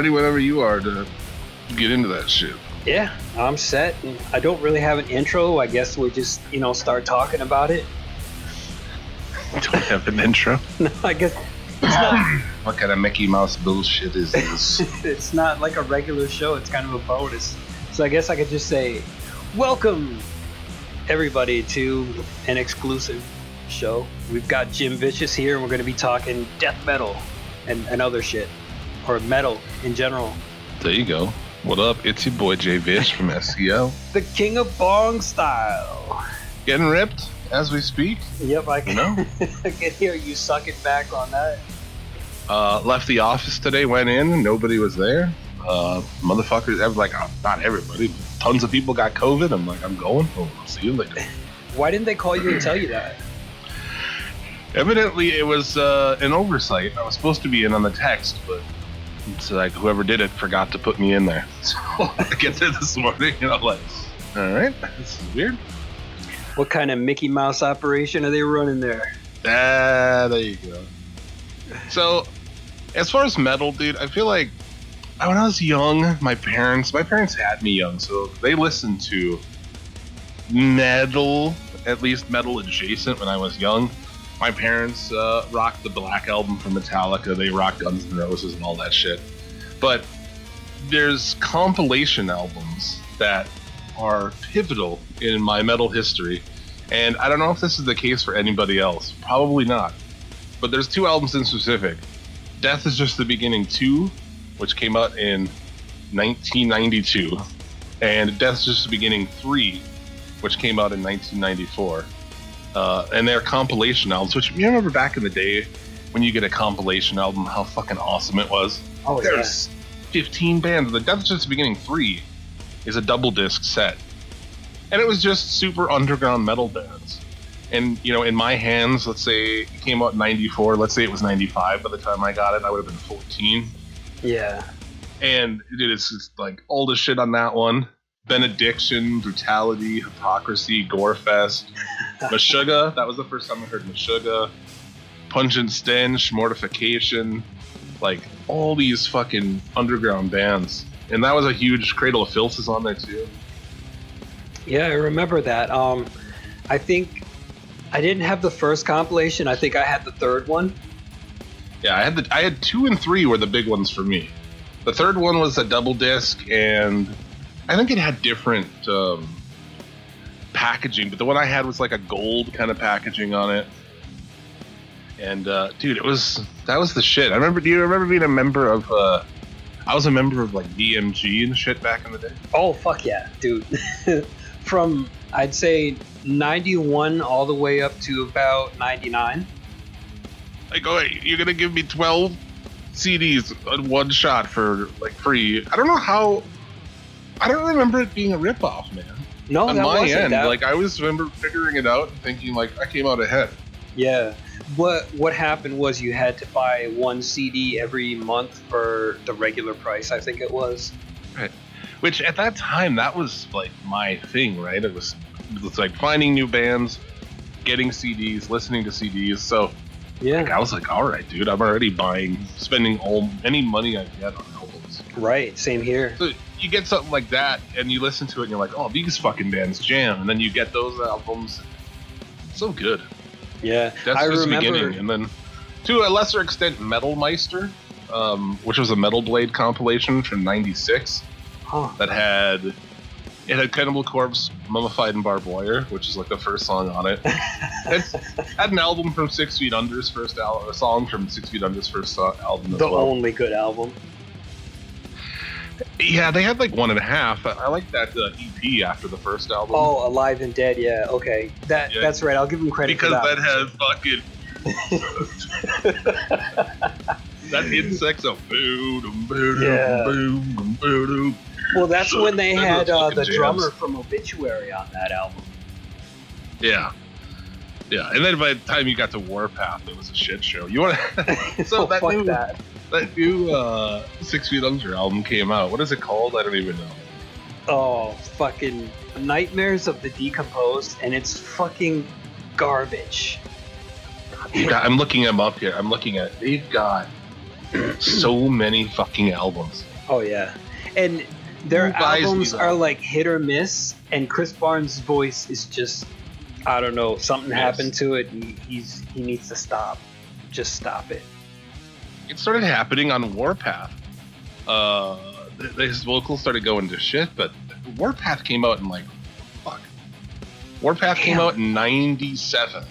Ready whenever you are to get into that shit. Yeah, I'm set. I don't really have an intro. I guess we just, you know, start talking about it. Don't have an intro. No, I guess it's not. What kind of Mickey Mouse bullshit is this? it's not like a regular show. It's kind of a bonus. So I guess I could just say, welcome everybody to an exclusive show. We've got Jim Vicious here, and we're going to be talking death metal and, and other shit, or metal in general. there you go. What up? It's your boy Jay Vish from SEO. The King of Bong style. Getting ripped as we speak. Yep, I can, No. I can hear you sucking back on that. Uh, left the office today, went in, nobody was there. Uh, motherfuckers, ev- like, uh, not everybody, but tons of people got COVID. I'm like, I'm going. Oh, I'll see you later. Why didn't they call you and tell you that? Evidently, it was uh, an oversight. I was supposed to be in on the text, but it's like whoever did it forgot to put me in there. So I get there this morning, and I'm like, all right, this is weird. What kind of Mickey Mouse operation are they running there? Ah, there you go. So, as far as metal, dude, I feel like when I was young, my parents, my parents had me young, so they listened to metal, at least metal adjacent when I was young. My parents uh, rocked the Black Album from Metallica. They rocked Guns N' Roses and all that shit. But there's compilation albums that are pivotal in my metal history. And I don't know if this is the case for anybody else. Probably not. But there's two albums in specific. Death is Just the Beginning 2, which came out in 1992, and Death is Just the Beginning 3, which came out in 1994. Uh, and they're compilation albums, which you remember back in the day when you get a compilation album, how fucking awesome it was? Oh, There's 15 bands. The Death is Just the Beginning 3 is a double disc set. And it was just super underground metal bands. And, you know, in my hands, let's say it came out in 94, let's say it was 95 by the time I got it, I would have been 14. Yeah. And dude, it's just like all the shit on that one. Benediction, Brutality, Hypocrisy, Gorefest, Meshuggah. That was the first time I heard Meshuggah. Pungent Stench, Mortification. Like all these fucking underground bands. And that was a huge Cradle of Filth is on there too. Yeah, I remember that. Um, I think I didn't have the first compilation. I think I had the third one. Yeah, I had the I had two and three were the big ones for me. The third one was a double disc, and I think it had different um, packaging. But the one I had was like a gold kind of packaging on it. And uh, dude, it was that was the shit. I remember. Do you remember being a member of? Uh, I was a member of like DMG and shit back in the day. Oh fuck yeah, dude! From I'd say '91 all the way up to about '99. Like, oh, wait, you're gonna give me twelve CDs on one shot for like free? I don't know how. I don't remember it being a ripoff, man. No, on that my end, that. like I was remember figuring it out and thinking like I came out ahead. yeah. What what happened was you had to buy one CD every month for the regular price. I think it was. Right. Which at that time that was like my thing, right? It was it was like finding new bands, getting CDs, listening to CDs. So Yeah. like, I was like, all right, dude, I'm already buying, spending all any money I get on albums. Right. Same here. So you get something like that, and you listen to it, and you're like, oh, these fucking bands jam, and then you get those albums. So good. Yeah. That's I just the beginning, and then to a lesser extent, Metal Meister, um, which was a Metal Blade compilation from '96 Huh. that had it had Cannibal Corpse, Mummified in Barbed Wire, which is like the first song on it. It's had an album from Six Feet Under's first album, a song from Six Feet Under's first so- album as the well. only good album. Yeah, they had like one and a half. I, I like that uh, EP after the first album. Oh, Alive and Dead. Yeah. Okay. That Yeah. that's right. I'll give him credit because for that that. had fucking that insects of boom, boom, Yeah. boom, boom. well, that's when they had uh, the jams. drummer from Obituary on that album. Yeah, yeah. And then by the time you got to Warpath, it was a shit show. You want to? So oh, that fuck new- that. That new uh, Six Feet Under album came out. What is it called? I don't even know. Oh, fucking Nightmares of the Decomposed, and it's fucking garbage. I'm looking them up here. I'm looking at. They've got so many fucking albums. Oh yeah, and their albums are like hit or miss, and Chris Barnes' voice is just I don't know something Yes. happened to it. And he's he needs to stop. Just stop it. It started happening on Warpath. Uh, th- his vocals started going to shit, but Warpath came out in like, fuck. Warpath came out in '97.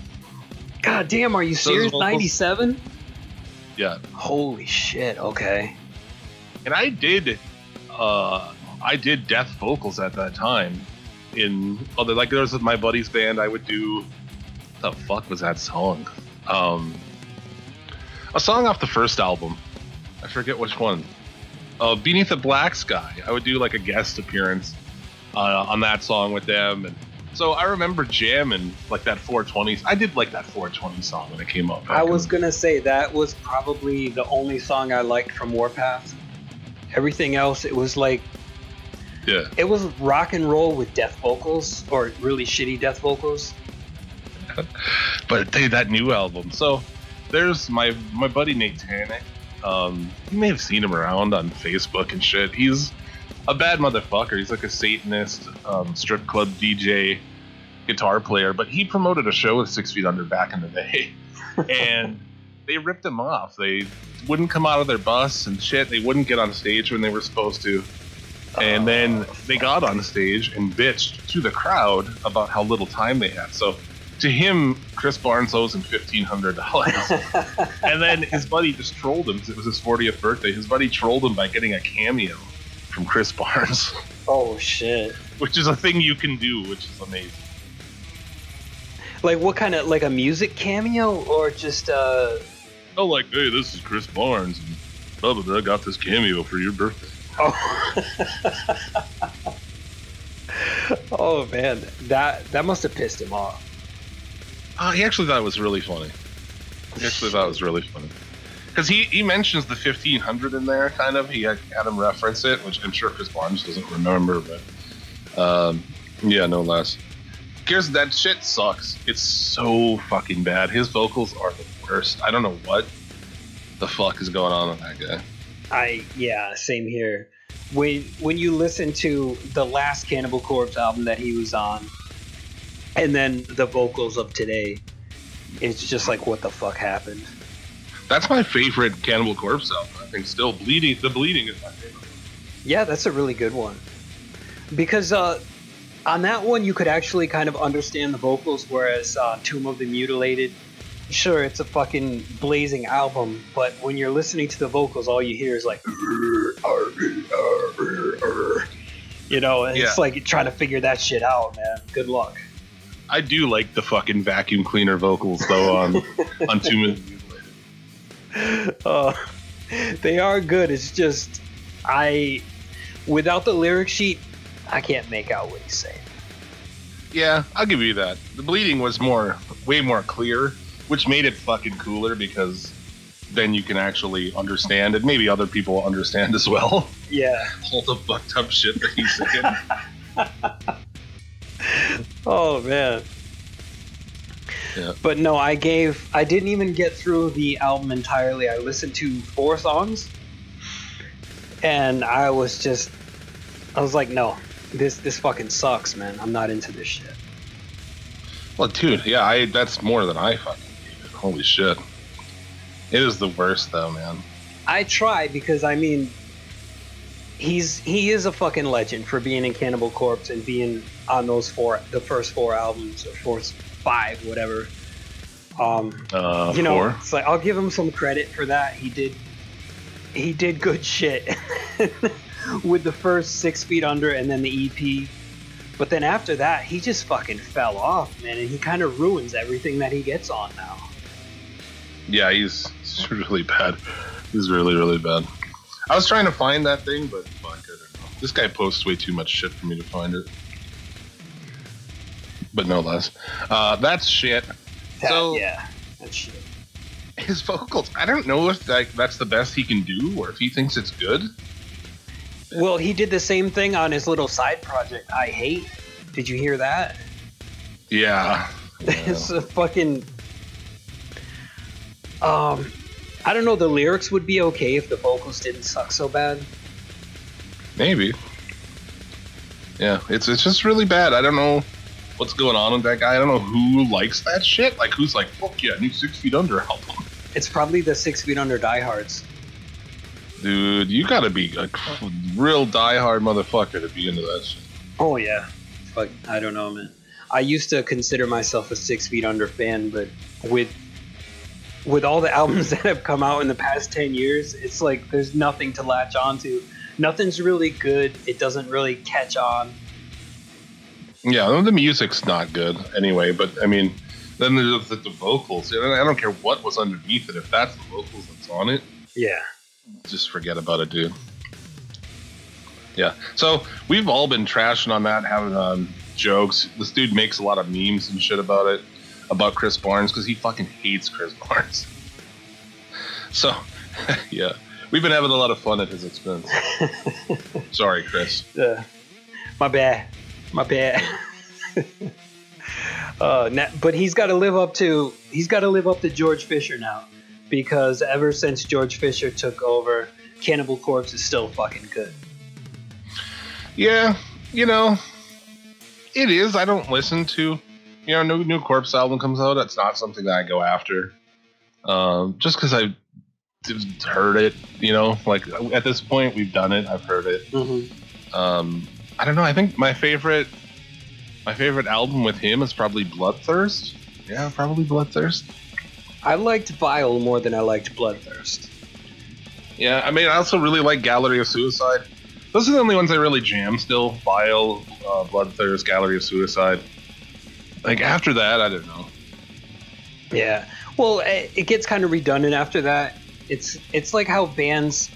God damn, are you Those serious? vocals- Ninety seven? Yeah, Holy shit. Okay. and I did, uh, I did death vocals at that time. In other like there was my buddy's band, I would do. The fuck was that song? Um, a song off the first album. I forget which one. Uh, Beneath the Black Sky. I would do like a guest appearance uh, on that song with them, and so I remember jamming like that 420. I did like that 420 song when it came out. back I was gonna say that was probably the only song I liked from Warpath. Everything else, it was like yeah. it was rock and roll with death vocals or really shitty death vocals. but dude, that new album. So there's my my buddy Nate Tanik. Um, you may have seen him around on Facebook and shit. He's a bad motherfucker. He's like a Satanist, um, strip club DJ, guitar player. But he promoted a show with Six Feet Under back in the day, and they ripped him off. They wouldn't come out of their bus and shit. They wouldn't get on stage when they were supposed to. And then they got on stage and bitched to the crowd about how little time they had. So to him, Chris Barnes owes him fifteen hundred dollars. and then his buddy just trolled him 'cause it was his 40th birthday. His buddy trolled him by getting a cameo from Chris Barnes, oh shit! which is a thing you can do, which is amazing. Like what kind of like a music cameo or just uh? Oh, like, hey, this is Chris Barnes, and blah blah blah. Got this cameo for your birthday. Oh. oh man, that that must have pissed him off. Uh, he actually thought it was really funny. He actually thought it was really funny. Because he, he mentions the 1500 in there, kind of. He had, had him reference it, which I'm sure Chris Barnes doesn't remember, but um, yeah, no less. Here's that shit sucks. It's so fucking bad. His vocals are the worst. I don't know what the fuck is going on with that guy. I yeah, same here. When when you listen to the last Cannibal Corpse album that he was on, and then the vocals of today, it's just like what the fuck happened. That's my favorite Cannibal Corpse album. I think still bleeding. The bleeding is my favorite. Yeah, that's a really good one. Because uh, on that one, you could actually kind of understand the vocals, whereas uh, Tomb of the Mutilated, sure, it's a fucking blazing album, but when you're listening to the vocals, all you hear is like, you know, and Yeah. it's like trying to figure that shit out, man. Good luck. I do like the fucking vacuum cleaner vocals though on on Tomb of the Mutilated. Uh, they are good. It's just, I, without the lyric sheet, I can't make out what he's saying. Yeah, I'll give you that. The bleeding was more, way more clear, which made it fucking cooler because then you can actually understand, and maybe other people understand as well. Yeah. All the fucked up shit that he's saying. Oh man. Yeah. But no, I gave I didn't even get through the album entirely. I listened to four songs and I was just I was like, no, this this fucking sucks, man. I'm not into this shit. well, dude, yeah, I that's more than I fucking needed. Holy shit. It is the worst though, man. I try because I mean he's he is a fucking legend for being in Cannibal Corpse and being on those four the first four albums or four five, whatever. Um Uh, you know, four. it's like I'll give him some credit for that. He did, he did good shit with the first Six Feet Under and then the EP. But then after that, he just fucking fell off, man, and he kind of ruins everything that he gets on now. Yeah, he's, he's really bad. He's really, really bad. I was trying to find that thing, but fuck, I don't know. This guy posts way too much shit for me to find it. But no less. Uh, that's shit. That- So- yeah, that shit. His vocals, I don't know if like that's the best he can do or if he thinks it's good. Well, he did the same thing on his little side project. I hate. Did you hear that? Yeah. It's a fucking. Um, I don't know. The lyrics would be okay if the vocals didn't suck so bad. Maybe. Yeah, it's it's just really bad. I don't know what's going on with that guy. I don't know who likes that shit. Like who's like, fuck yeah, new Six Feet Under album. It's probably the Six Feet Under diehards. Dude, you gotta be a real diehard motherfucker to be into that shit. Oh yeah, but I don't know, man. I used to consider myself a Six Feet Under fan, but with with all the albums that have come out in the past ten years, it's like there's nothing to latch onto. Nothing's really good. It doesn't really catch on. Yeah, the music's not good anyway, but I mean, then there's the, the vocals. I don't care what was underneath it. If that's the vocals that's on it, Yeah. just forget about it, dude. Yeah. So we've all been trashing on that, having um, jokes. This dude makes a lot of memes and shit about it, about Chris Barnes, because he fucking hates Chris Barnes. So, yeah, we've been having a lot of fun at his expense. Sorry, Chris. Uh, my bad. My bad. uh, na- but he's got to live up to he's got to live up to George Fisher now, because ever since George Fisher took over, Cannibal Corpse is still fucking good. Yeah, you know, it is. I don't listen to, you know, new new Corpse album comes out. That's not something that I go after. Um, just because I heard it, you know, like at this point we've done it. I've heard it. Mm-hmm. Um, I don't know. I think my favorite, my favorite album with him is probably Bloodthirst. Yeah, probably Bloodthirst. I liked Vile more than I liked Bloodthirst. Yeah, I mean, I also really like Gallery of Suicide. Those are the only ones I really jam still. Vile, uh, Bloodthirst, Gallery of Suicide. Like after that, I don't know. Yeah. Well, it, it gets kind of redundant after that. It's it's like how bands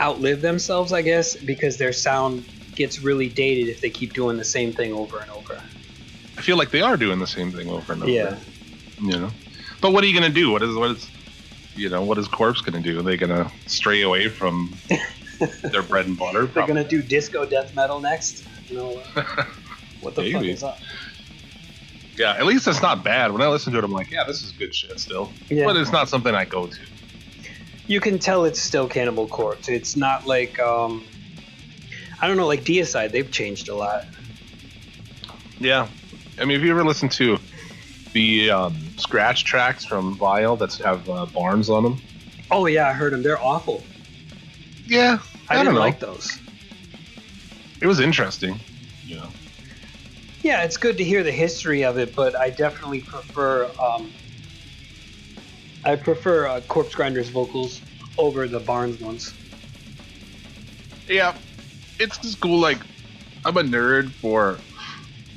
outlive themselves, I guess, because their sound gets really dated if they keep doing the same thing over and over. I feel like they are doing the same thing over and over. Yeah. You know. But what are you gonna do? What is what is you know, what is Corpse gonna do? Are they gonna stray away from their bread and butter? They're gonna do disco death metal next. You know, uh, what the fuck is up? Yeah, at least it's not bad. When I listen to it, I'm like, yeah, this is good shit still. Yeah. But it's not something I go to. You can tell it's still Cannibal Corpse. It's not like um, I don't know, like Deicide. They've changed a lot. Yeah. I mean, if you ever listen to the um, scratch tracks from Vile that have uh, Barnes on them, Oh yeah, I heard them. They're awful. yeah, I, I, didn't know. like those. It was interesting. You know. Yeah, it's good to hear the history of it, but I definitely prefer um, I prefer uh, Corpse Grinder's vocals over the Barnes ones. Yeah, it's just cool. Like, I'm a nerd for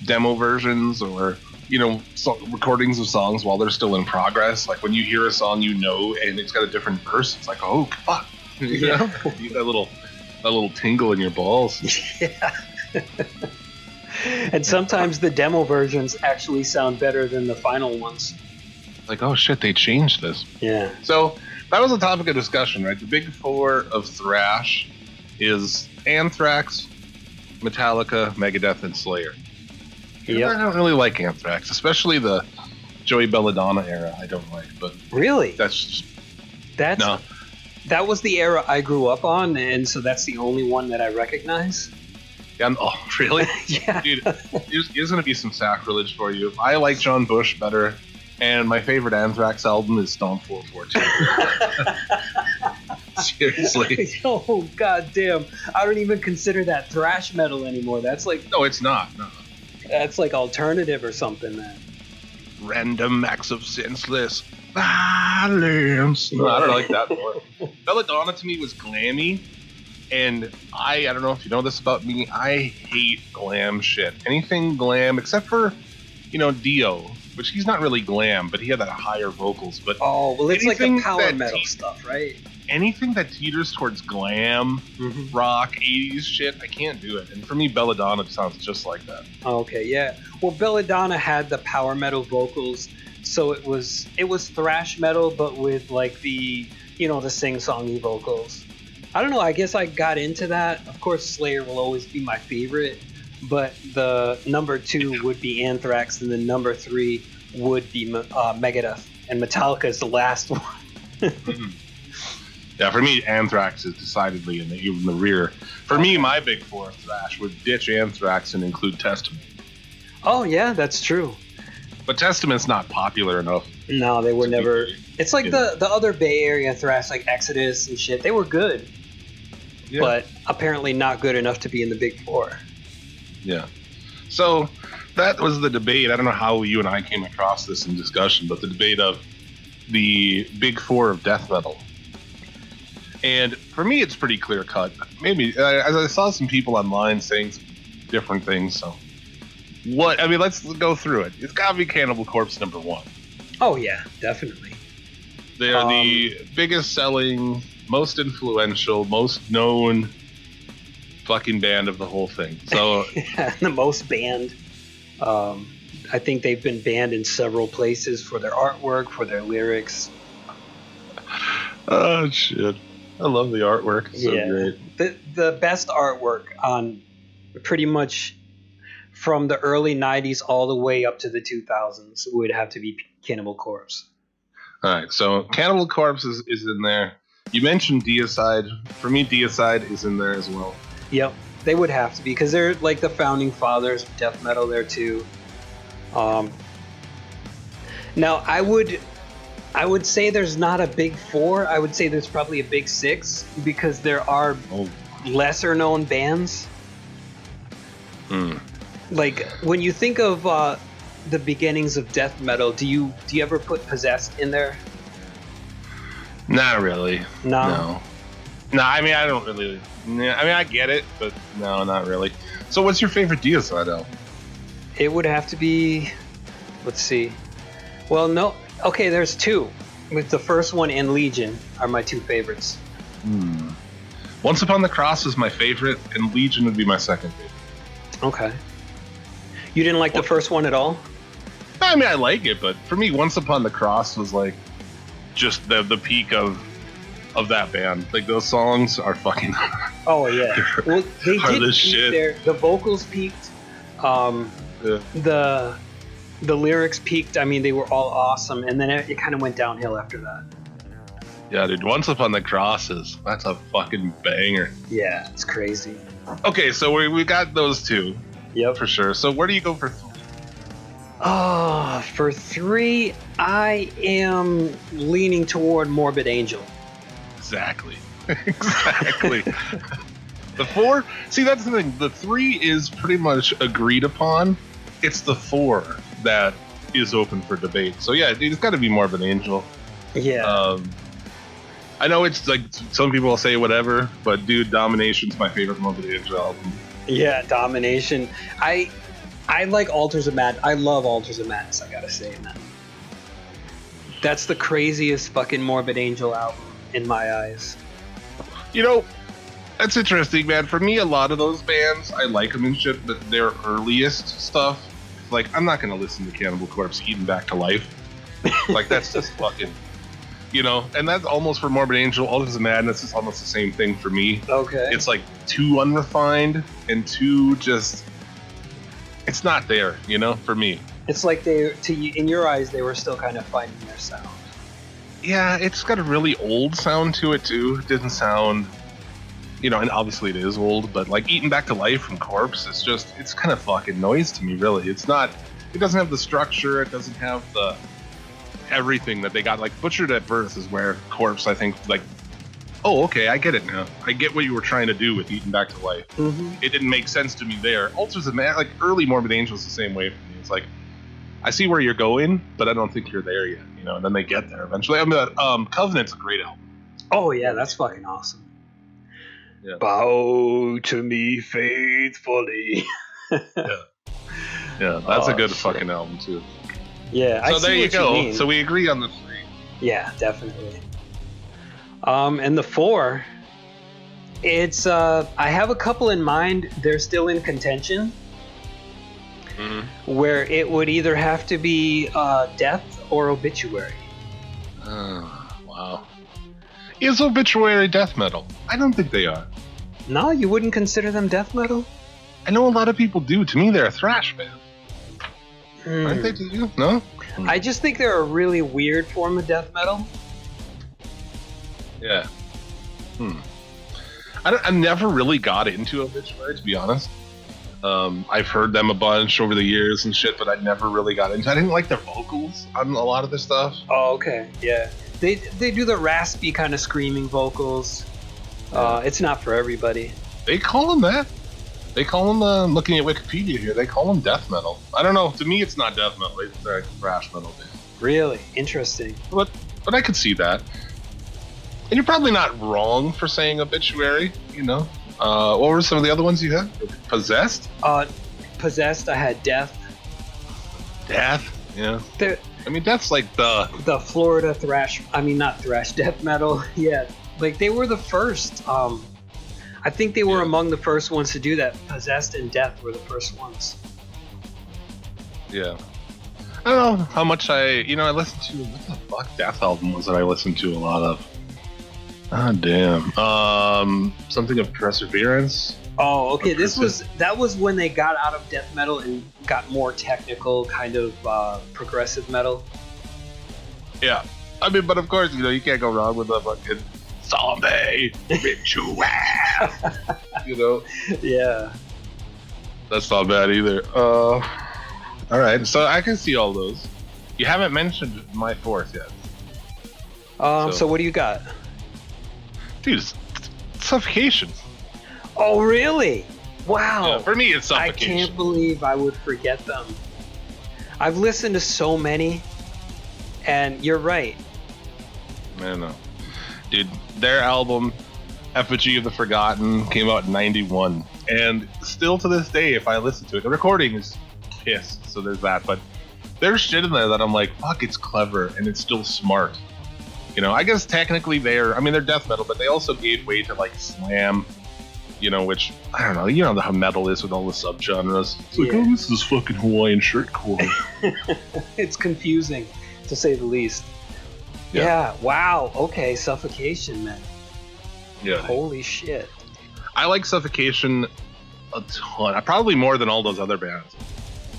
demo versions or you know so- recordings of songs while they're still in progress. Like when you hear a song you know and it's got a different verse, it's like, oh fuck, you know, you get that little that little tingle in your balls. yeah. and sometimes the demo versions actually sound better than the final ones. Like, oh shit, they changed this. Yeah. So that was a topic of discussion, right? The big four of thrash is Anthrax, Metallica, Megadeth, and Slayer. I don't really like Anthrax, especially the Joey Belladonna era. I don't like, but Really? that's just, That's no. that was the era I grew up on, and so that's the only one that I recognize. Yeah, I'm- oh, really, yeah. dude? Here's, here's gonna be some sacrilege for you. I like John Bush better, and my favorite Anthrax album is Stomp 442. Seriously, oh god damn! I don't even consider that thrash metal anymore. That's like no, it's not. No. that's like alternative or something, man. random acts of senseless violence. No, I don't like that more. Belladonna to me was glammy, and I I don't know if you know this about me. I hate glam shit. Anything glam except for you know Dio, which he's not really glam, but he had that higher vocals. But Oh well, it's like the power metal te- stuff, right? Anything that teeters towards glam, rock, 80s shit, I can't do it. And for me, Belladonna sounds just like that. Okay, yeah. Well, Belladonna had the power metal vocals, so it was it was thrash metal, but with like the you know the sing-songy vocals. I don't know. I guess I got into that. Of course, Slayer will always be my favorite, but the number two would be Anthrax, and the number three would be uh, Megadeth, and Metallica is the last one. Yeah, for me, Anthrax is decidedly in the, in the rear. For me, my big four thrash would ditch Anthrax and include Testament. Oh yeah, that's true. But Testament's not popular enough. No, they were be- never. It's like the the other Bay Area thrash, like Exodus and shit. They were good, Yeah. but apparently not good enough to be in the big four. Yeah. So that was the debate. I don't know how you and I came across this in discussion, but the debate of the big four of death metal. And for me, it's pretty clear cut. Maybe I, I saw some people online saying some different things. So what? I mean, let's go through it. It's got to be Cannibal Corpse number one. Oh yeah, definitely. They are Um, the biggest selling, most influential, most known fucking band of the whole thing. So the most banned. Um, I think they've been banned in several places for their artwork, for their lyrics. Oh shit! I love the artwork. It's so Yeah. great. The the best artwork on pretty much from the early '90s all the way up to the 2000s would have to be Cannibal Corpse. All right, so Cannibal Corpse is, is in there. You mentioned Deicide. For me, Deicide is in there as well. Yep, they would have to be because they're like the founding fathers of death metal there too. Um, now I would, I would say there's not a big four. I would say there's probably a big six because there are Oh, lesser known bands. hmm. Like when you think of uh, the beginnings of death metal, do you do you ever put Possessed in there? not really. No. No. No, I mean I don't really. I mean I get it, but no, not really. So, what's your favorite Deicide album? It would have to be. Let's see. Well, no. Okay, there's two. With the first one and Legion are my two favorites. Hmm. Once Upon the Cross is my favorite, and Legion would be my second favorite. Okay. You didn't like the first one at all? I mean, I like it, but for me, Once Upon the Cross was like just the the peak of of that band. Like those songs are fucking. Oh yeah. Well, they Are did the there. The vocals peaked. Um, Yeah. the the lyrics peaked. I mean, they were all awesome, and then it, it kind of went downhill after that. Yeah, dude. Once Upon the crosses, that's a fucking banger. Yeah, it's crazy. Okay, so we we got those two Yep. for sure. So where do you go for? Three? Ah, for three, I am leaning toward Morbid Angel. Exactly. exactly. the four. See, that's the thing. The three is pretty much agreed upon. It's the four that is open for debate. So yeah, it's got to be Morbid Angel. Yeah. Um, I know it's like some people will say whatever, but dude, Domination's my favorite Morbid Angel album. Yeah, domination. I I like Altars of Mad. I love Altars of Madness. I gotta say, man. That's the craziest fucking Morbid Angel album in my eyes. You know, that's interesting, man. For me, a lot of those bands, I like them and shit, but their earliest stuff, like, I'm not gonna listen to Cannibal Corpse Eaten Back to Life. like, that's just fucking, you know. And that's almost for Morbid Angel. Altars of Madness is almost the same thing for me. Okay. It's like too unrefined and too just. It's not there, you know, for me. It's like they, to you, in your eyes, they were still kind of finding their sound. Yeah, it's got a really old sound to it too. It doesn't sound, you know, and obviously it is old, but like Eaten Back to Life from Corpse, it's just it's kind of fucking noise to me. Really, it's not. It doesn't have the structure. It doesn't have the everything that they got. Like Butchered at Birth is where Corpse, I think, like, oh, okay, I get it now. I get what you were trying to do with Eaten Back to Life. Mm-hmm. It didn't make sense to me there. Altars of Man, like early Morbid Angels, the same way for me. It's like. I see where you're going, but I don't think you're there yet. You know, and then they get there eventually. I mean, uh, um, Covenant's a great album. Oh yeah, that's fucking awesome. Yeah. Bow to me faithfully. Yeah, that's a Oh, good shit. fucking album too. yeah, I so see there you go. mean. so we agree on the three. Yeah, definitely. Um, and the four, it's uh, I have a couple in mind. They're still in contention. Where it would either have to be uh, death or obituary. Oh, wow. Is obituary death metal? I don't think they are. No, you wouldn't consider them death metal. I know a lot of people do. To me, they're a thrash band. Aren't Hmm. they to you? No. I just think they're a really weird form of death metal. Yeah. Hmm. I, don't, I never really got into Obituary, to be honest. Um, I've heard them a bunch over the years and shit, but I never really got into. I didn't like their vocals on a lot of their stuff. Oh, okay, yeah. They they do the raspy kind of screaming vocals. Uh, it's not for everybody. They call them that. They call them. Uh, looking at Wikipedia here, they call them death metal. I don't know. To me, it's not death metal. It's like thrash metal. Band. Really interesting. But but I could see that. And you're probably not wrong for saying obituary. You know. Uh, what were some of the other ones you had? Possessed. Uh, possessed. I had death. Death. Yeah. The I mean, that's like the the Florida thrash. I mean, not thrash death metal. Yeah, like they were the first. Um, I think they were Yeah. among the first ones to do that. Possessed and death were the first ones. Yeah. I don't know how much I, you know, I listened to what the fuck Death album was that I listened to a lot of. Ah, damn. Um, something of Perseverance. Oh, okay. This was that was when they got out of death metal and got more technical, kind of uh, progressive metal. Yeah. I mean, but of course, you know, you can't go wrong with a fucking zombie ritual. you know, yeah. that's not bad either. Uh, all right, so I can see all those. You haven't mentioned my fourth yet, Um. So, So- what do you got? dude. Suffocation. Oh, really? Wow. Yeah, for me, it's suffocation. I can't believe I would forget them. I've listened to so many, and you're right. I know. Dude, their album, Effigy of the Forgotten, came out in 91. And still to this day, if I listen to it, the recording is piss, so there's that. But there's shit in there that I'm like, fuck, it's clever and it's still smart. You know, I guess technically they're, I mean, they're death metal, but they also gave way to like slam, you know, which, I don't know, you know how metal is with all the subgenres. It's like, Yeah. oh, this is fucking Hawaiian shirt core. It's confusing, to say the least. Yeah. Yeah. Wow. Okay. Suffocation, man. yeah. Holy shit. I like Suffocation a ton. Probably more than all those other bands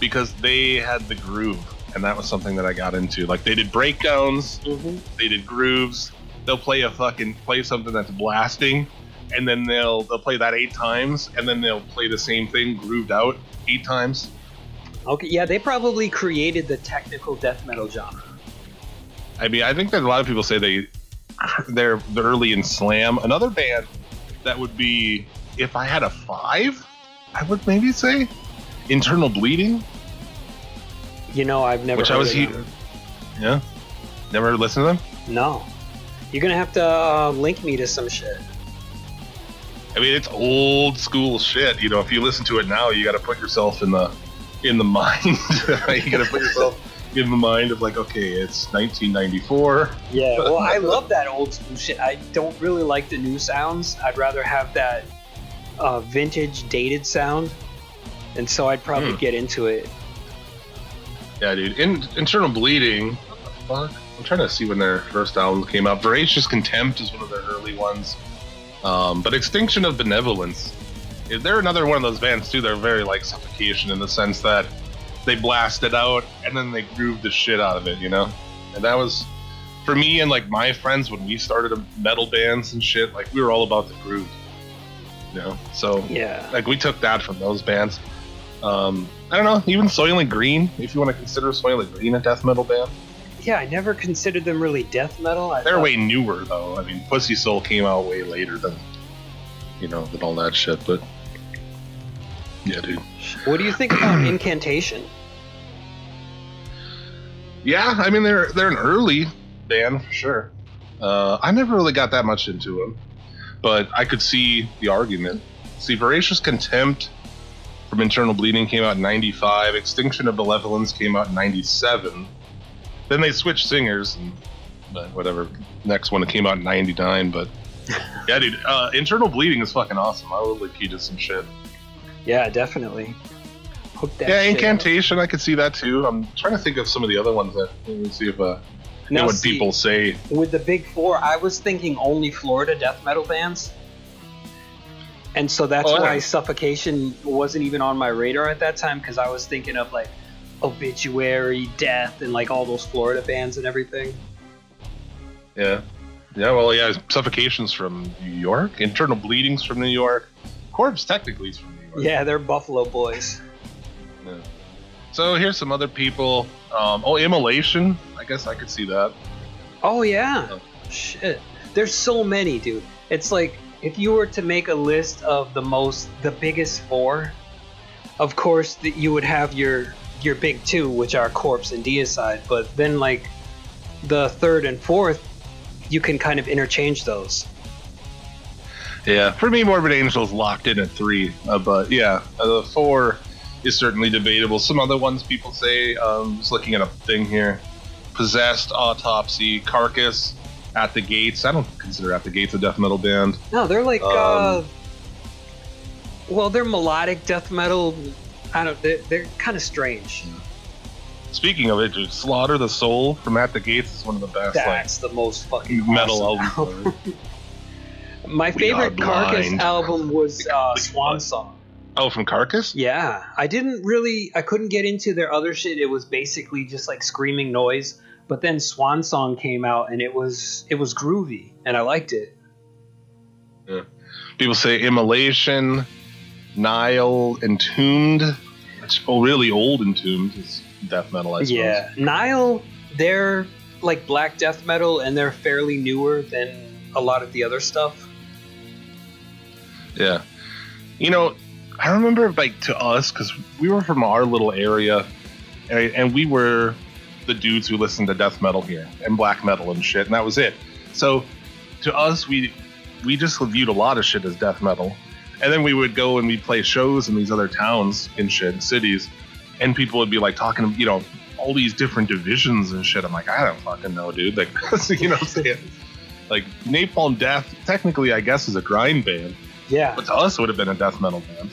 because they had the groove, and that was something that I got into. Like they did breakdowns, Mm-hmm. they did grooves. They'll play a fucking play something that's blasting, and then they'll they'll play that eight times, and then they'll play the same thing grooved out eight times. Okay. Yeah, they probably created the technical death metal genre. I mean, I think that a lot of people say they they're they're early in slam. Another band that would be if I had a five, I would maybe say Internal Bleeding. You know, I've never. Which I was he-. Yeah. Never listened to them? No. You're gonna have to uh, link me to some shit. I mean, it's old school shit. You know, if you listen to it now, you got to put yourself in the in the mind. you got to put yourself in the mind of like, okay, it's 1994. Yeah, well, I love that old school shit. I don't really like the new sounds. I'd rather have that uh, vintage, dated sound, and so I'd probably Hmm. get into it. Yeah, dude. In, Internal Bleeding. What the fuck? I'm trying to see when their first album came out. Voracious Contempt is one of their early ones. Um, but Extinction of Benevolence. They're another one of those bands too. They're very like Suffocation in the sense that they blast it out and then they groove the shit out of it, you know. And that was for me and like my friends when we started a metal bands and shit. Like we were all about the groove, you know. So Yeah. like we took that from those bands. Um, I don't know, even Soylent Green, if you want to consider Soylent Green a death metal band. Yeah, I never considered them really death metal. I They're thought- way newer though. I mean, Pussy Soul came out way later than you know than all that shit. But yeah, dude. What do you think about Incantation? Yeah, I mean they're they're an early band for sure. Uh, I never really got that much into them, but I could see the argument. See, Voracious Contempt from Internal Bleeding came out in '95. Extinction of Benevolence came out in '97. Then they switched singers, and but whatever. Next one that came out in '99. But yeah, dude, uh, Internal Bleeding is fucking awesome. I will like you to some shit. Yeah, definitely. Yeah, shit up. Incantation, I could see that too. I'm trying to think of some of the other ones that let me see if uh, know Now, what see, people say. with the big four, I was thinking only Florida death metal bands. And so that's Oh, yeah. why Suffocation wasn't even on my radar at that time because I was thinking of like Obituary, Death, and like all those Florida bands and everything. Yeah. Yeah, well, yeah, Suffocation's from New York. Internal Bleeding's from New York. Corpse technically is from New York. Yeah, they're Buffalo boys. Yeah. So here's some other people. Um, oh, Immolation. I guess I could see that. Oh yeah. Oh. Shit. There's so many, dude. It's like if you were to make a list of the most the biggest four, of course that you would have your your big two, which are Corpse and Deicide, but then like the third and fourth, you can kind of interchange those. Yeah, for me, Morbid Angel's locked in at three. Uh, but yeah, uh, the four is certainly debatable. Some other ones people say, um, just looking at a thing here Possessed, Autopsy, Carcass, At the Gates. I don't consider At the Gates a death metal band. No, they're like uh Um, well, they're melodic death metal. I don't they're, they're kind of strange. Speaking of it, dude, Slaughter the Soul from At the Gates is one of the best like, That's the most fucking metal awesome albums. ever. My We favorite Carcass album was uh, Swan Song. oh, from Carcass? Yeah, I didn't really, I couldn't get into their other shit. It was basically just like screaming noise. But then Swan Song came out, and it was it was groovy, and I liked it. Yeah. People say Immolation, Nile, Entombed. Oh, really old Entombed is death metal, I suppose. Yeah, Nile, they're like black death metal, and they're fairly newer than a lot of the other stuff. Yeah. You know, I remember like to us because we were from our little area, and and we were the dudes who listened to death metal here and black metal and shit, and that was it. So to us, we we just viewed a lot of shit as death metal, and then we would go and we'd play shows in these other towns and shit, cities, and people would be like talking, you know, all these different divisions and shit. I'm like, I don't fucking know, dude. Like, you know, what I'm saying? like Napalm Death, technically, I guess, is a grind band. Yeah, But to us, it would have been a death metal band.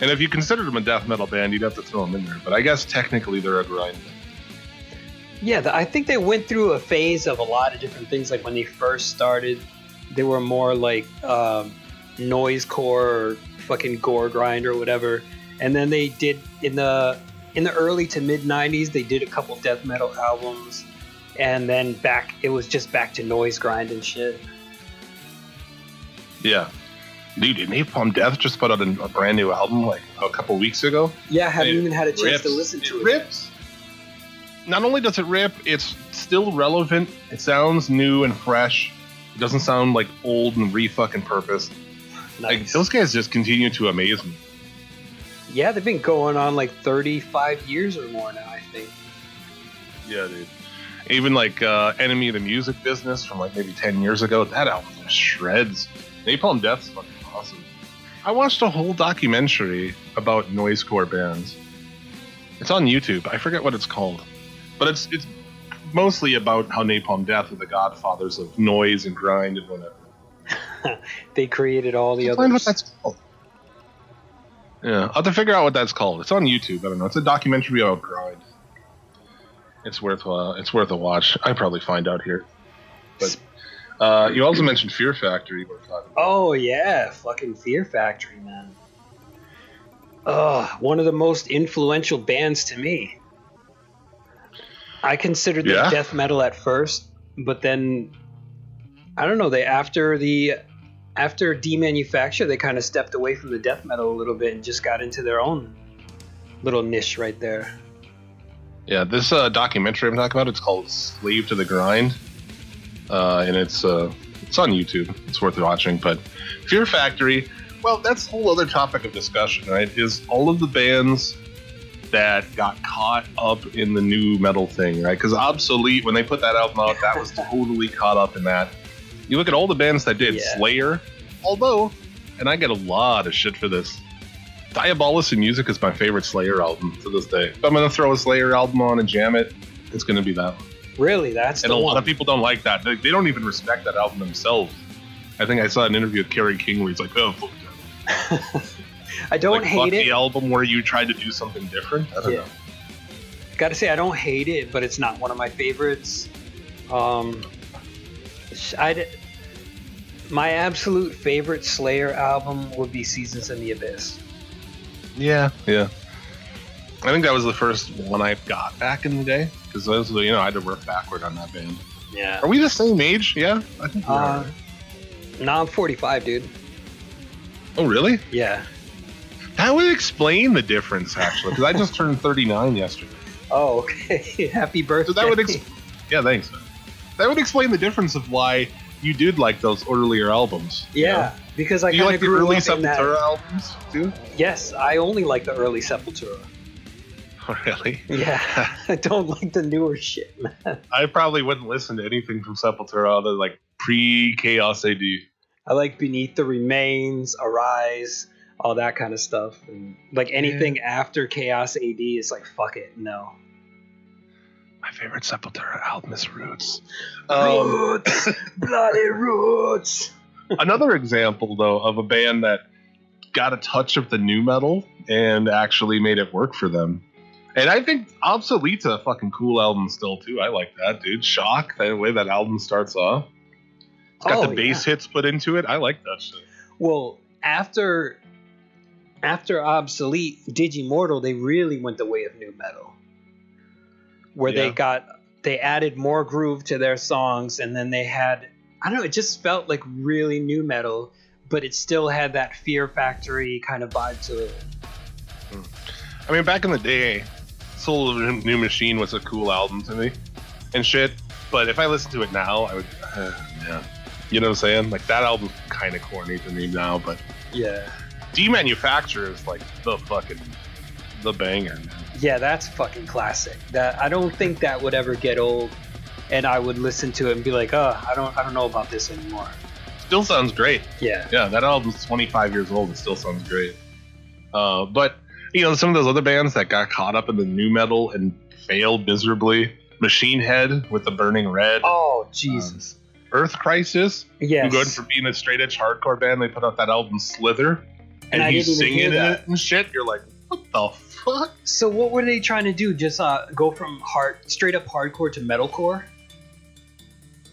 And if you considered them a death metal band, you'd have to throw them in there. But I guess technically they're a grind band. Yeah, the, I think they went through a phase of a lot of different things. Like when they first started, they were more like um, noise core or fucking gore grind or whatever. And then they did in the in the early to mid '90s, they did a couple death metal albums, and then back it was just back to noise grind and shit. Yeah. Dude, did Napalm Death just put out a, a brand new album like a couple weeks ago. Yeah, I haven't even had a chance rips. to listen to it. rips. Not only does it rip, it's still relevant. It sounds new and fresh. It doesn't sound like old and re fucking Like Nice. those guys just continue to amaze me. yeah, they've been going on like 35 years or more now. I think. Yeah, dude. Even like uh, Enemy of the Music Business from like maybe 10 years ago, that album just shreds. Napalm Death's fucking awesome. I watched a whole documentary about noisecore bands. It's on YouTube. I forget what it's called. But it's it's mostly about how Napalm Death are the godfathers of noise and grind and whatever. They created all the Can't what that's called. Yeah, I'll have to figure out what that's called. It's on YouTube. I don't know. It's a documentary about grind. It's worth uh, it's worth a watch. I probably find out here. But uh, you also mentioned Fear Factory. We're talking about. Oh yeah, fucking Fear Factory, man. Ugh, one of the most influential bands to me. I considered them Yeah? death metal at first, but then I don't know. They after the after demanufacture, they kind of stepped away from the death metal a little bit and just got into their own little niche right there. Yeah, this uh, documentary I'm talking about. It's called Slave to the Grind, uh, and it's uh, it's on YouTube. It's worth watching. But Fear Factory, well, that's a whole other topic of discussion, right? Is all of the bands that got caught up in the nu metal thing, right? Because Obsolete, when they put that album out, that was totally caught up in that. You look at all the bands that did Yeah. Slayer, although, and I get a lot of shit for this. Diabolus in Music is my favorite Slayer album to this day. If I'm gonna throw a Slayer album on and jam it, it's gonna be that one. Really, that's And a lot of people don't like that. They, they don't even respect that album themselves. I think I saw an interview with Kerry King where he's like, "Oh, fuck that." I don't like, hate fuck it. the album where you tried to do something different." I don't Yeah. know. Gotta say, I don't hate it, but it's not one of my favorites. Um, I my absolute favorite Slayer album would be Seasons in the Abyss. Yeah, yeah. I think that was the first one I got back in the day because those, you know, I had to work backward on that band. Yeah. Are we the same age? Yeah, I think we Uh, are. no, I'm 45, dude. Oh, really? Yeah. That would explain the difference, actually, because I just turned 39 yesterday. Oh, okay. Happy birthday. So that would, ex- yeah, thanks. Man. That would explain the difference of why you did like those earlier albums. yeah, know? because I you kind like of the early up in that. Sepultura albums too? Yes, I only like the early Sepultura. Oh, really? Yeah, I don't like the newer shit, man. I probably wouldn't listen to anything from Sepultura other than like pre Chaos AD. I like Beneath the Remains, Arise, all that kind of stuff. And like anything after Chaos AD is like, fuck it, no. My favorite Sepultura album is Roots. Um, Roots, bloody roots. another example, though, of a band that got a touch of the nu metal and actually made it work for them. And I think Obsolete's a fucking cool album still too. I like that, dude. Shock, the way that album starts off. It's got Oh, the bass yeah. hits put into it. I like that shit. Well, after after Obsolete, Digimortal, they really went the way of nu metal, where they got they added more groove to their songs, and then they had I don't know, it just felt like really nu metal, but it still had that Fear Factory kind of vibe to it. I mean, back in the day, Soul of a New Machine was a cool album to me and shit. But if I listen to it now, I would, uh, yeah. You know what I'm saying? Like, that album's kind of corny to me now, but Yeah, Demanufacture is like the fucking, the banger, man. Yeah, that's fucking classic. That I don't think that would ever get old, and I would listen to it and be like, oh, I don't, I don't know about this anymore. Still sounds great. Yeah, Yeah, that album's 25 years old. It still sounds great. Uh, but, you know, some of those other bands that got caught up in the nu metal and failed miserably Machine Head with the Burning Red, Oh Jesus. Earth Crisis, yes. who going from being a straight edge hardcore band, they put out that album Slither, and, And he's singing hear in that. it and shit. You're like, what the fuck? So what were they trying to do? Just uh, go from hard, straight up hardcore to metalcore?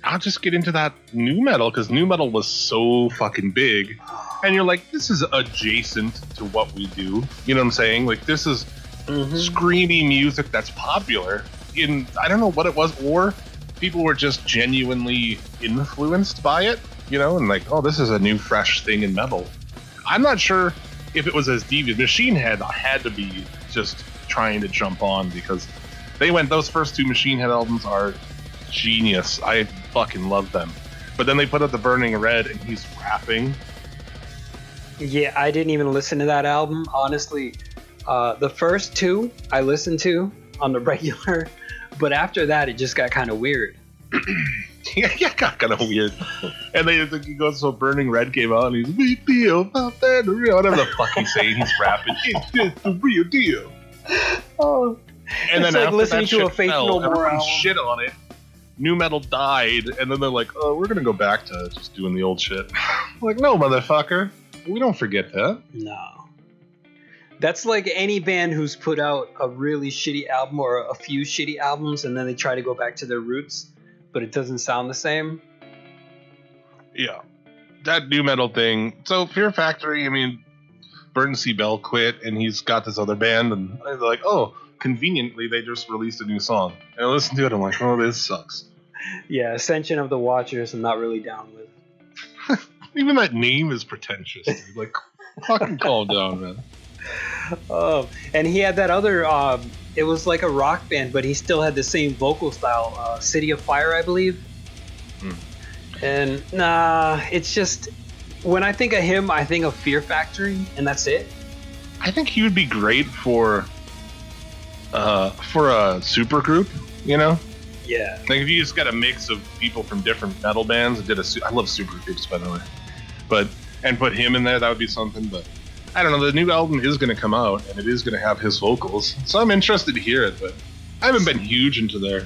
I'll just get into that nu metal because nu metal was so fucking big, and you're like, this is adjacent to what we do. You know what I'm saying? Like, this is Mhm. screamy music that's popular. In I don't know what it was, or people were just genuinely influenced by it. You know, and like, oh, this is a new fresh thing in metal. I'm not sure if it was as devious. Machine Head had to be just trying to jump on because they went. Those first two Machine Head albums are genius. I fucking love them. But then they put out the Burning Red, and he's rapping. Yeah, I didn't even listen to that album. Honestly, uh, the first two I listened to on the regular, but after that it just got kind of weird. yeah, yeah, got kind of weird. And then he goes, so Burning Red came out, and he's we feel about that, the real, whatever the fuck he's saying. He's rapping. It's just the real deal. Oh, And It's then like listening to a shit Faith fell, No More shit on it. Nu metal died, and then they're like, "Oh, we're gonna go back to just doing the old shit." I'm like, no, motherfucker, we don't forget that. no. That's like any band who's put out a really shitty album or a few shitty albums and then they try to go back to their roots, but it doesn't sound the same. Yeah, that nu metal thing. So Fear Factory, I mean, Burton C. Bell quit, and he's got this other band, and they're like, oh, conveniently they just released a new song. And I listen to it, I'm like, oh, this sucks. Yeah, Ascension of the Watchers I'm not really down with. Even that name is pretentious. Dude. Like, fucking calm down, man. Oh, and he had that other. Um, it was like a rock band, but he still had the same vocal style. Uh, City of Fire, I believe. Hmm. And nah, it's just when I think of him, I think of Fear Factory, and that's it. I think he would be great for, uh, for a super group. You know, Yeah. like if you just got a mix of people from different metal bands and did a. Su- I love super groups, by the way, but and put him in there, that would be something. But I don't know. The new album is going to come out, and it is going to have his vocals, so I'm interested to hear it. But I haven't been huge into their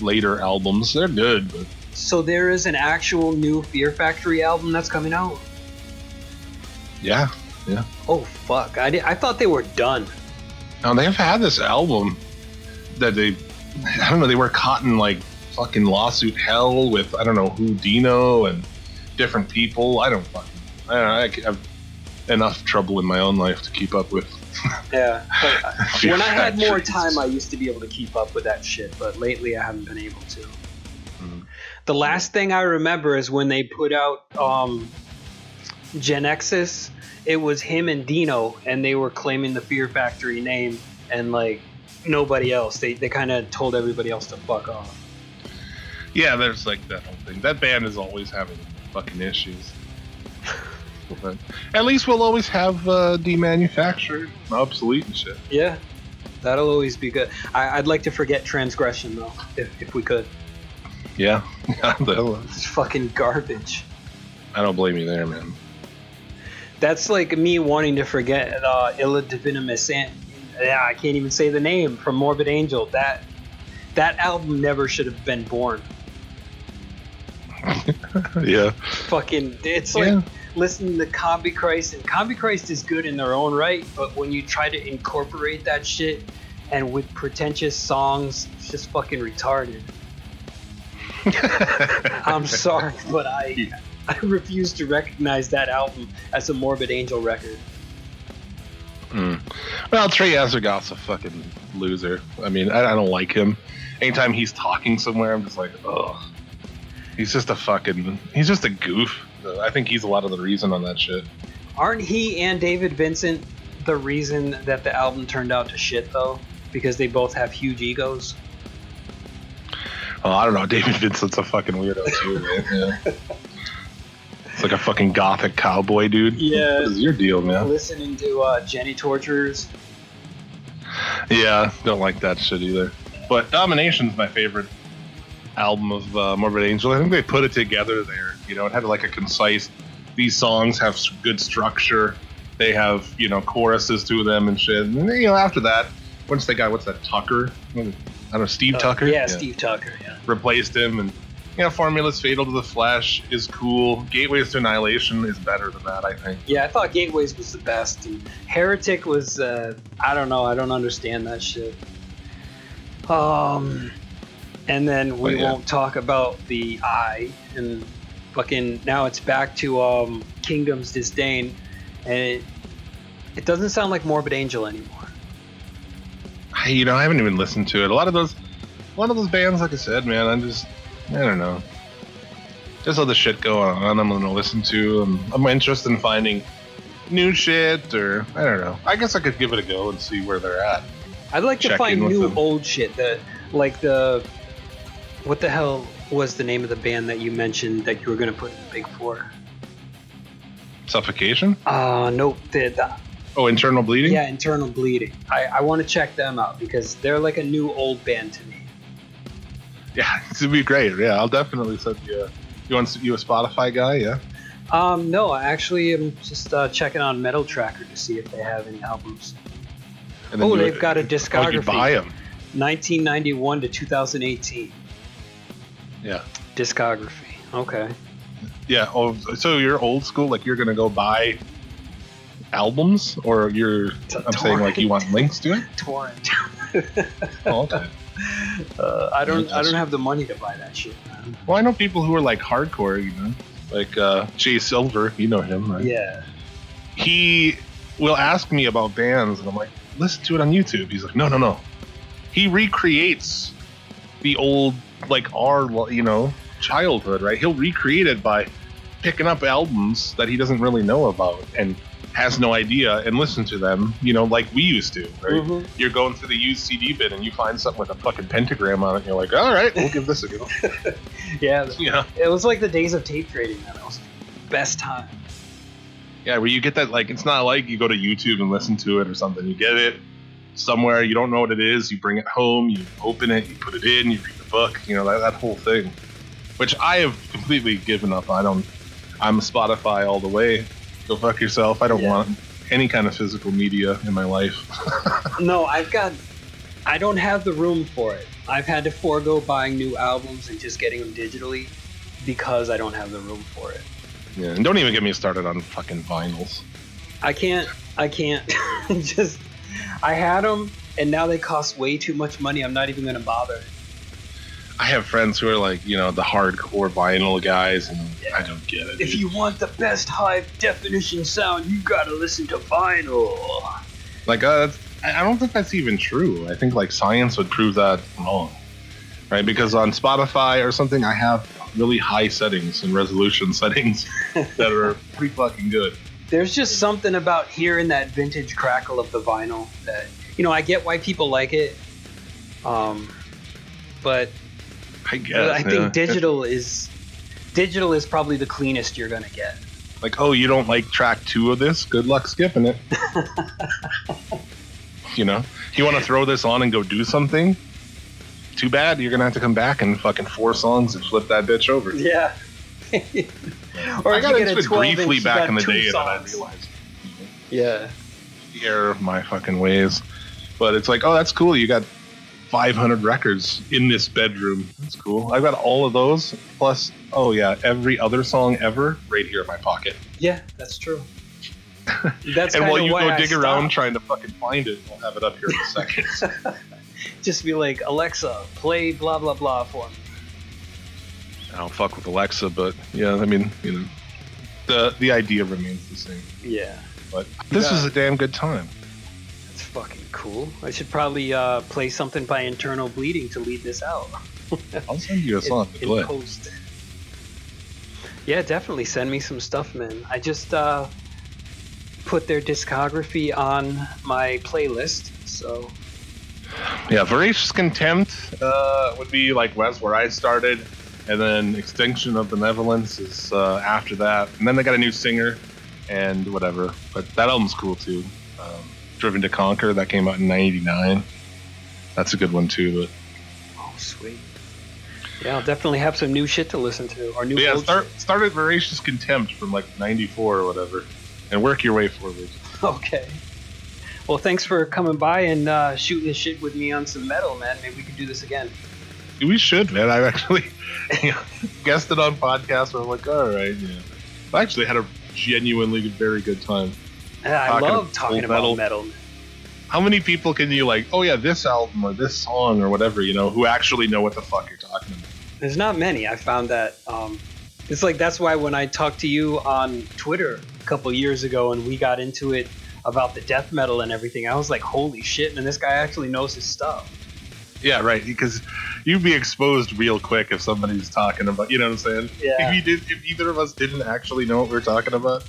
later albums. They're good, but So there is an actual new Fear Factory album that's coming out. yeah. Yeah. Oh fuck! I did, I thought they were done. Now they've had this album that they, I don't know, they were caught in like fucking lawsuit hell with I don't know who Dino and different people. I don't fucking, I don't know. I have enough trouble in my own life to keep up with. Yeah. But when I had more time, I used to be able to keep up with that shit, but lately I haven't been able to. Mm. The last thing I remember is when they put out um, Genexus. It was him and Dino, and they were claiming the Fear Factory name, and like nobody else. They they kind of told everybody else to fuck off. Yeah, there's like that whole thing. That band is always having fucking issues. But at least we'll always have uh, demanufactured, obsolete and shit. Yeah, that'll always be good. I, I'd like to forget transgression though, if, if we could. Yeah, It's fucking garbage. I don't blame you there, man. That's like me wanting to forget uh, Illud Divinum and yeah, I can't even say the name from Morbid Angel. That that album never should have been born. yeah. Fucking, it's like Yeah. Listening to Combichrist, and Combichrist is good in their own right, but when you try to incorporate that shit and with pretentious songs, it's just fucking retarded. I'm sorry, but I I refuse to recognize that album as a Morbid Angel record. Mm. Well, Trey Azagthoth's a fucking loser. I mean, I, I don't like him. Anytime he's talking somewhere, I'm just like, ugh. He's just a fucking. He's just a goof. I think he's a lot of the reason on that shit. Aren't he and David Vincent the reason that the album turned out to shit though? Because they both have huge egos. Oh, I don't know. David Vincent's a fucking weirdo too, man. Yeah. It's like a fucking gothic cowboy dude. Yeah. What is your deal, man? Listening to uh, Genitorturers. Yeah, don't like that shit either. But Domination's my favorite album of uh, Morbid Angel. I think they put it together there. You know, it had like a concise. These songs have good structure. They have you know choruses to them and shit. And then, you know, after that, once they got what's that Tucker? I don't know, Steve Uh, Tucker. Yeah, Steve Tucker. Yeah. replaced him, and you know, Formula's Fatal to the Flesh is cool. Gateways to Annihilation is better than that, I think. Yeah, I thought Gateways was the best. And Heretic was, uh, I don't know, I don't understand that shit. Um, and then we yeah. won't talk about the Eye, and fucking now it's back to um, Kingdom's Disdain, and it, it doesn't sound like Morbid Angel anymore. I, you know, I haven't even listened to it. A lot of those, a lot of those bands, like I said, man, I'm just, I don't know. There's other shit going on. I'm gonna listen to. I'm, I'm interested in finding new shit, or I don't know. I guess I could give it a go and see where they're at. I'd like to find new them. old shit that, like the, what the hell was the name of the band that you mentioned that you were gonna put in the Big Four? Suffocation? Uh, nope. The, the, Oh, internal bleeding. yeah, Internal Bleeding. I, I want to check them out because they're like a new old band to me. yeah, it'd be great. Yeah, I'll definitely send you. A, you want you a Spotify guy? Yeah. Um, no, I actually am just uh, checking on Metal Tracker to see if they have any albums. Oh, they've got a Oh, discography. buy them. 1991 to 2018 Yeah. discography. Okay. Yeah. Oh, so you're old school. Like you're gonna go buy albums, or you're? I'm saying like you want links to it. Torrent. Oh, okay. uh, I don't. I don't have the money to buy that shit. Man. Well, I know people who are like hardcore. You know, like uh, Jay Silver. You know him, right? Yeah. He will ask me about bands, and I'm like, listen to it on YouTube. He's like, no, no, no. He recreates the old, like our, you know, childhood, right? He'll recreate it by picking up albums that he doesn't really know about and has no idea and listen to them, you know, like we used to, right? Mhm. You're going through the used CD bin and you find something with a fucking pentagram on it, and you're like, all right, we'll give this a go. Yeah. yeah. It was like the days of tape trading. Man. That was the best time. Yeah, where you get that like it's not like you go to YouTube and listen to it or something. You get it somewhere, you don't know what it is, you bring it home, you open it, you put it in, you read the book, you know, that, that whole thing. Which I have completely given up. I don't I'm Spotify all the way. Go fuck yourself. I don't Yeah. want any kind of physical media in my life. No, I've got. I don't have the room for it. I've had to forego buying new albums and just getting them digitally because I don't have the room for it. yeah, and don't even get me started on fucking vinyls. I can't. I can't. just. I had them, and now they cost way too much money. I'm not even gonna bother. I have friends who are like, you know, the hardcore vinyl guys, and I don't get it. If dude. you want the best high definition sound, you gotta listen to vinyl. Like, uh, I don't think that's even true. I think like science would prove that wrong, right? Because on Spotify or something, I have really high settings and resolution settings that are pretty fucking good. There's just something about hearing that vintage crackle of the vinyl that you know. I get why people like it, um, but I guess. I yeah. think digital is digital is probably the cleanest you're gonna get. Like, oh, you don't like track two of this? Good luck skipping it. you know, you want to throw this on and go do something? Too bad. You're gonna have to come back and fucking four songs and flip that bitch over. Yeah. or I got into it briefly inch, back in the day, and then I realized Yeah. the error of my fucking ways. But it's like, oh, that's cool. You got 500 records in this bedroom. That's cool. I've got all of those plus, oh yeah, every other song ever right here in my pocket. Yeah, that's true. That's and while you go I dig around trying to fucking find it, I'll have it up here in a second. just be like, Alexa, play blah blah blah for me. I don't fuck with Alexa, but yeah, I mean, you know, the the idea remains the same. Yeah. But this is a damn good time. That's fucking cool. I should probably uh, play something by Internal Bleeding to lead this out. I'll send you a song to play. in post. Yeah, definitely send me some stuff, man. I just uh, put their discography on my playlist, so Yeah, Voracious Contempt uh, would be like West where I started, and then Extinction of Benevolence is uh, after that, and then they got a new singer, and whatever. But that album's cool too. Um, Driven to Conquer that came out in '99. That's a good one too. But, oh sweet. Yeah, I'll definitely have some new shit to listen to, or new but yeah, start start at Voracious Contempt from like '94 or whatever, and work your way forward. Okay. Well, thanks for coming by and uh, shooting the shit with me on some metal, man. Maybe we could do this again. We should, man. I've actually you know, guested on podcasts where I'm like, all right, yeah. I actually had a genuinely very good time. Yeah, I love talking about metal. metal. How many people can you like? Oh yeah, this album or this song or whatever, you know, who actually know what the fuck you're talking about? There's not many. I found that um, it's like that's why when I talked to you on Twitter a couple years ago and we got into it about the death metal and everything, I was like, holy shit, man, this guy actually knows his stuff. Yeah, right. Because you'd be exposed real quick if somebody's talking about. You know what I'm saying? Yeah. If you did, if either of us didn't actually know what we are talking about,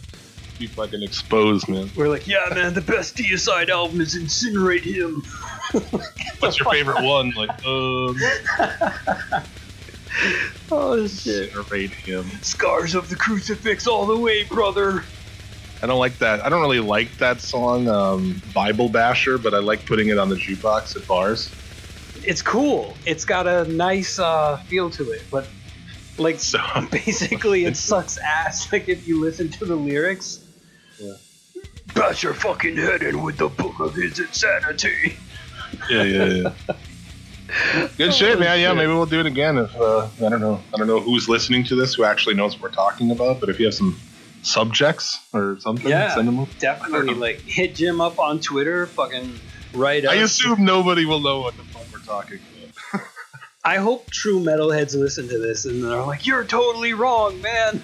be fucking exposed, man. We're like, yeah, man, the best Deicide album is Incinerate Him. What's your favorite one? Like, um, Oh shit. incinerate him. Scars of the Crucifix all the way, brother. I don't like that. I don't really like that song, um, Bible Basher, but I like putting it on the jukebox at bars. It's cool. It's got a nice uh, feel to it, but like So basically it sucks ass like if you listen to the lyrics Yeah. bash your fucking head in with the book of his insanity yeah, yeah, yeah. Good shit, man. Yeah, maybe we'll do it again. If uh, I don't know, I don't know who's listening to this who actually knows what we're talking about. But if you have some subjects or something, Yeah. send them. over. definitely like hit jim up on twitter fucking write I us. assume nobody will know what the fuck we're talking. I hope true metalheads listen to this and they're like you're totally wrong man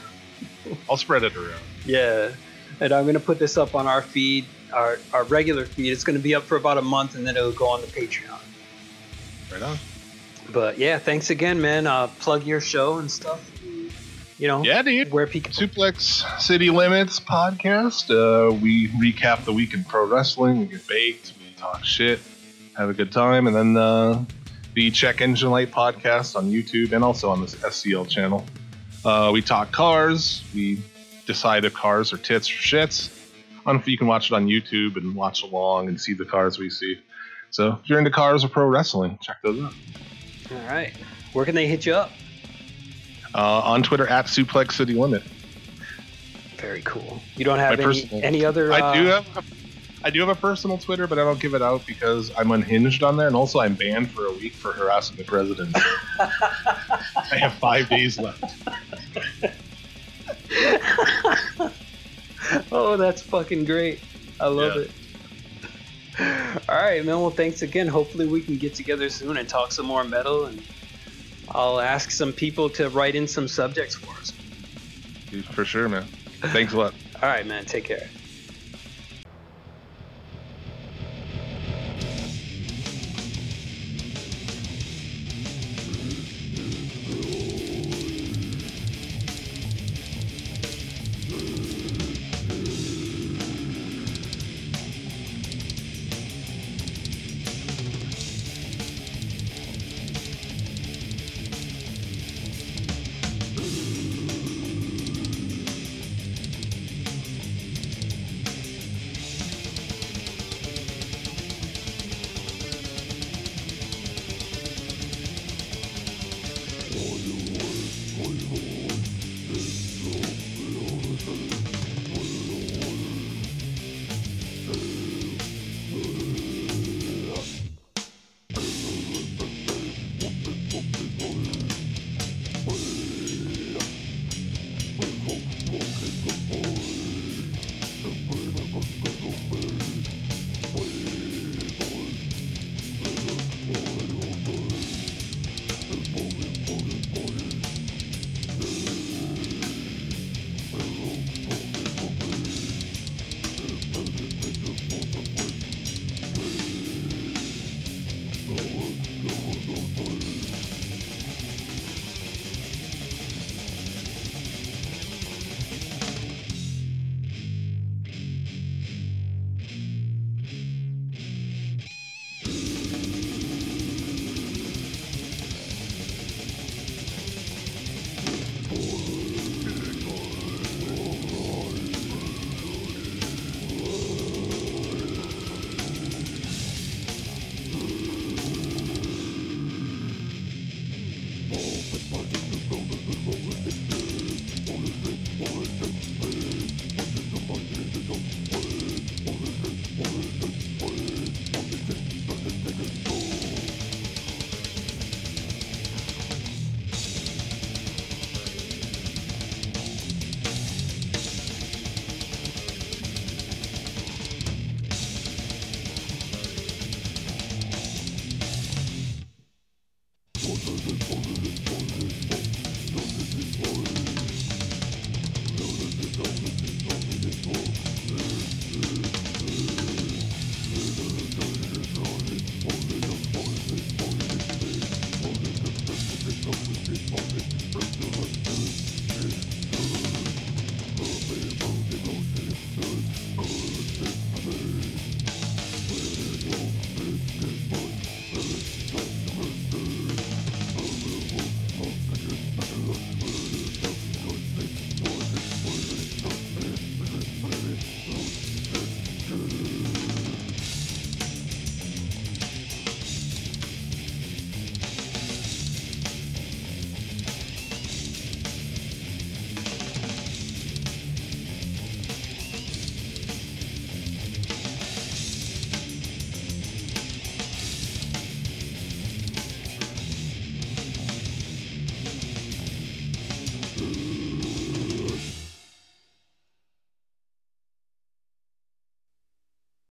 I'll spread it around. yeah and i'm gonna put this up on our feed our, our regular feed it's gonna be up for about a month and then it'll go on the patreon Right on. but yeah thanks again man uh, plug your show and stuff you know Yeah, dude. where people Suplex City Limits podcast. Uh, we recap the week in pro wrestling. We get baked. We talk shit. Have a good time. And then uh, the Check Engine Light podcast on YouTube and also on this SCL channel. Uh, we talk cars. We decide if cars are tits or shits. On, you can watch it on YouTube and watch along and see the cars we see. So if you're into cars or pro wrestling, check those out. all right where can they hit you up Uh, on Twitter at Suplex City Limit. very cool you don't have My any, personal- any other I do uh, have a, I do have a personal Twitter, but I don't give it out because I'm unhinged on there, and also I'm banned for a week for harassing the president. I have five days left. oh, that's fucking great. I love Yeah. it. All right, man. Well, thanks again. Hopefully, we can get together soon and talk some more metal, and I'll ask some people to write in some subjects for us. For sure, man. Thanks a lot. All right, man. Take care.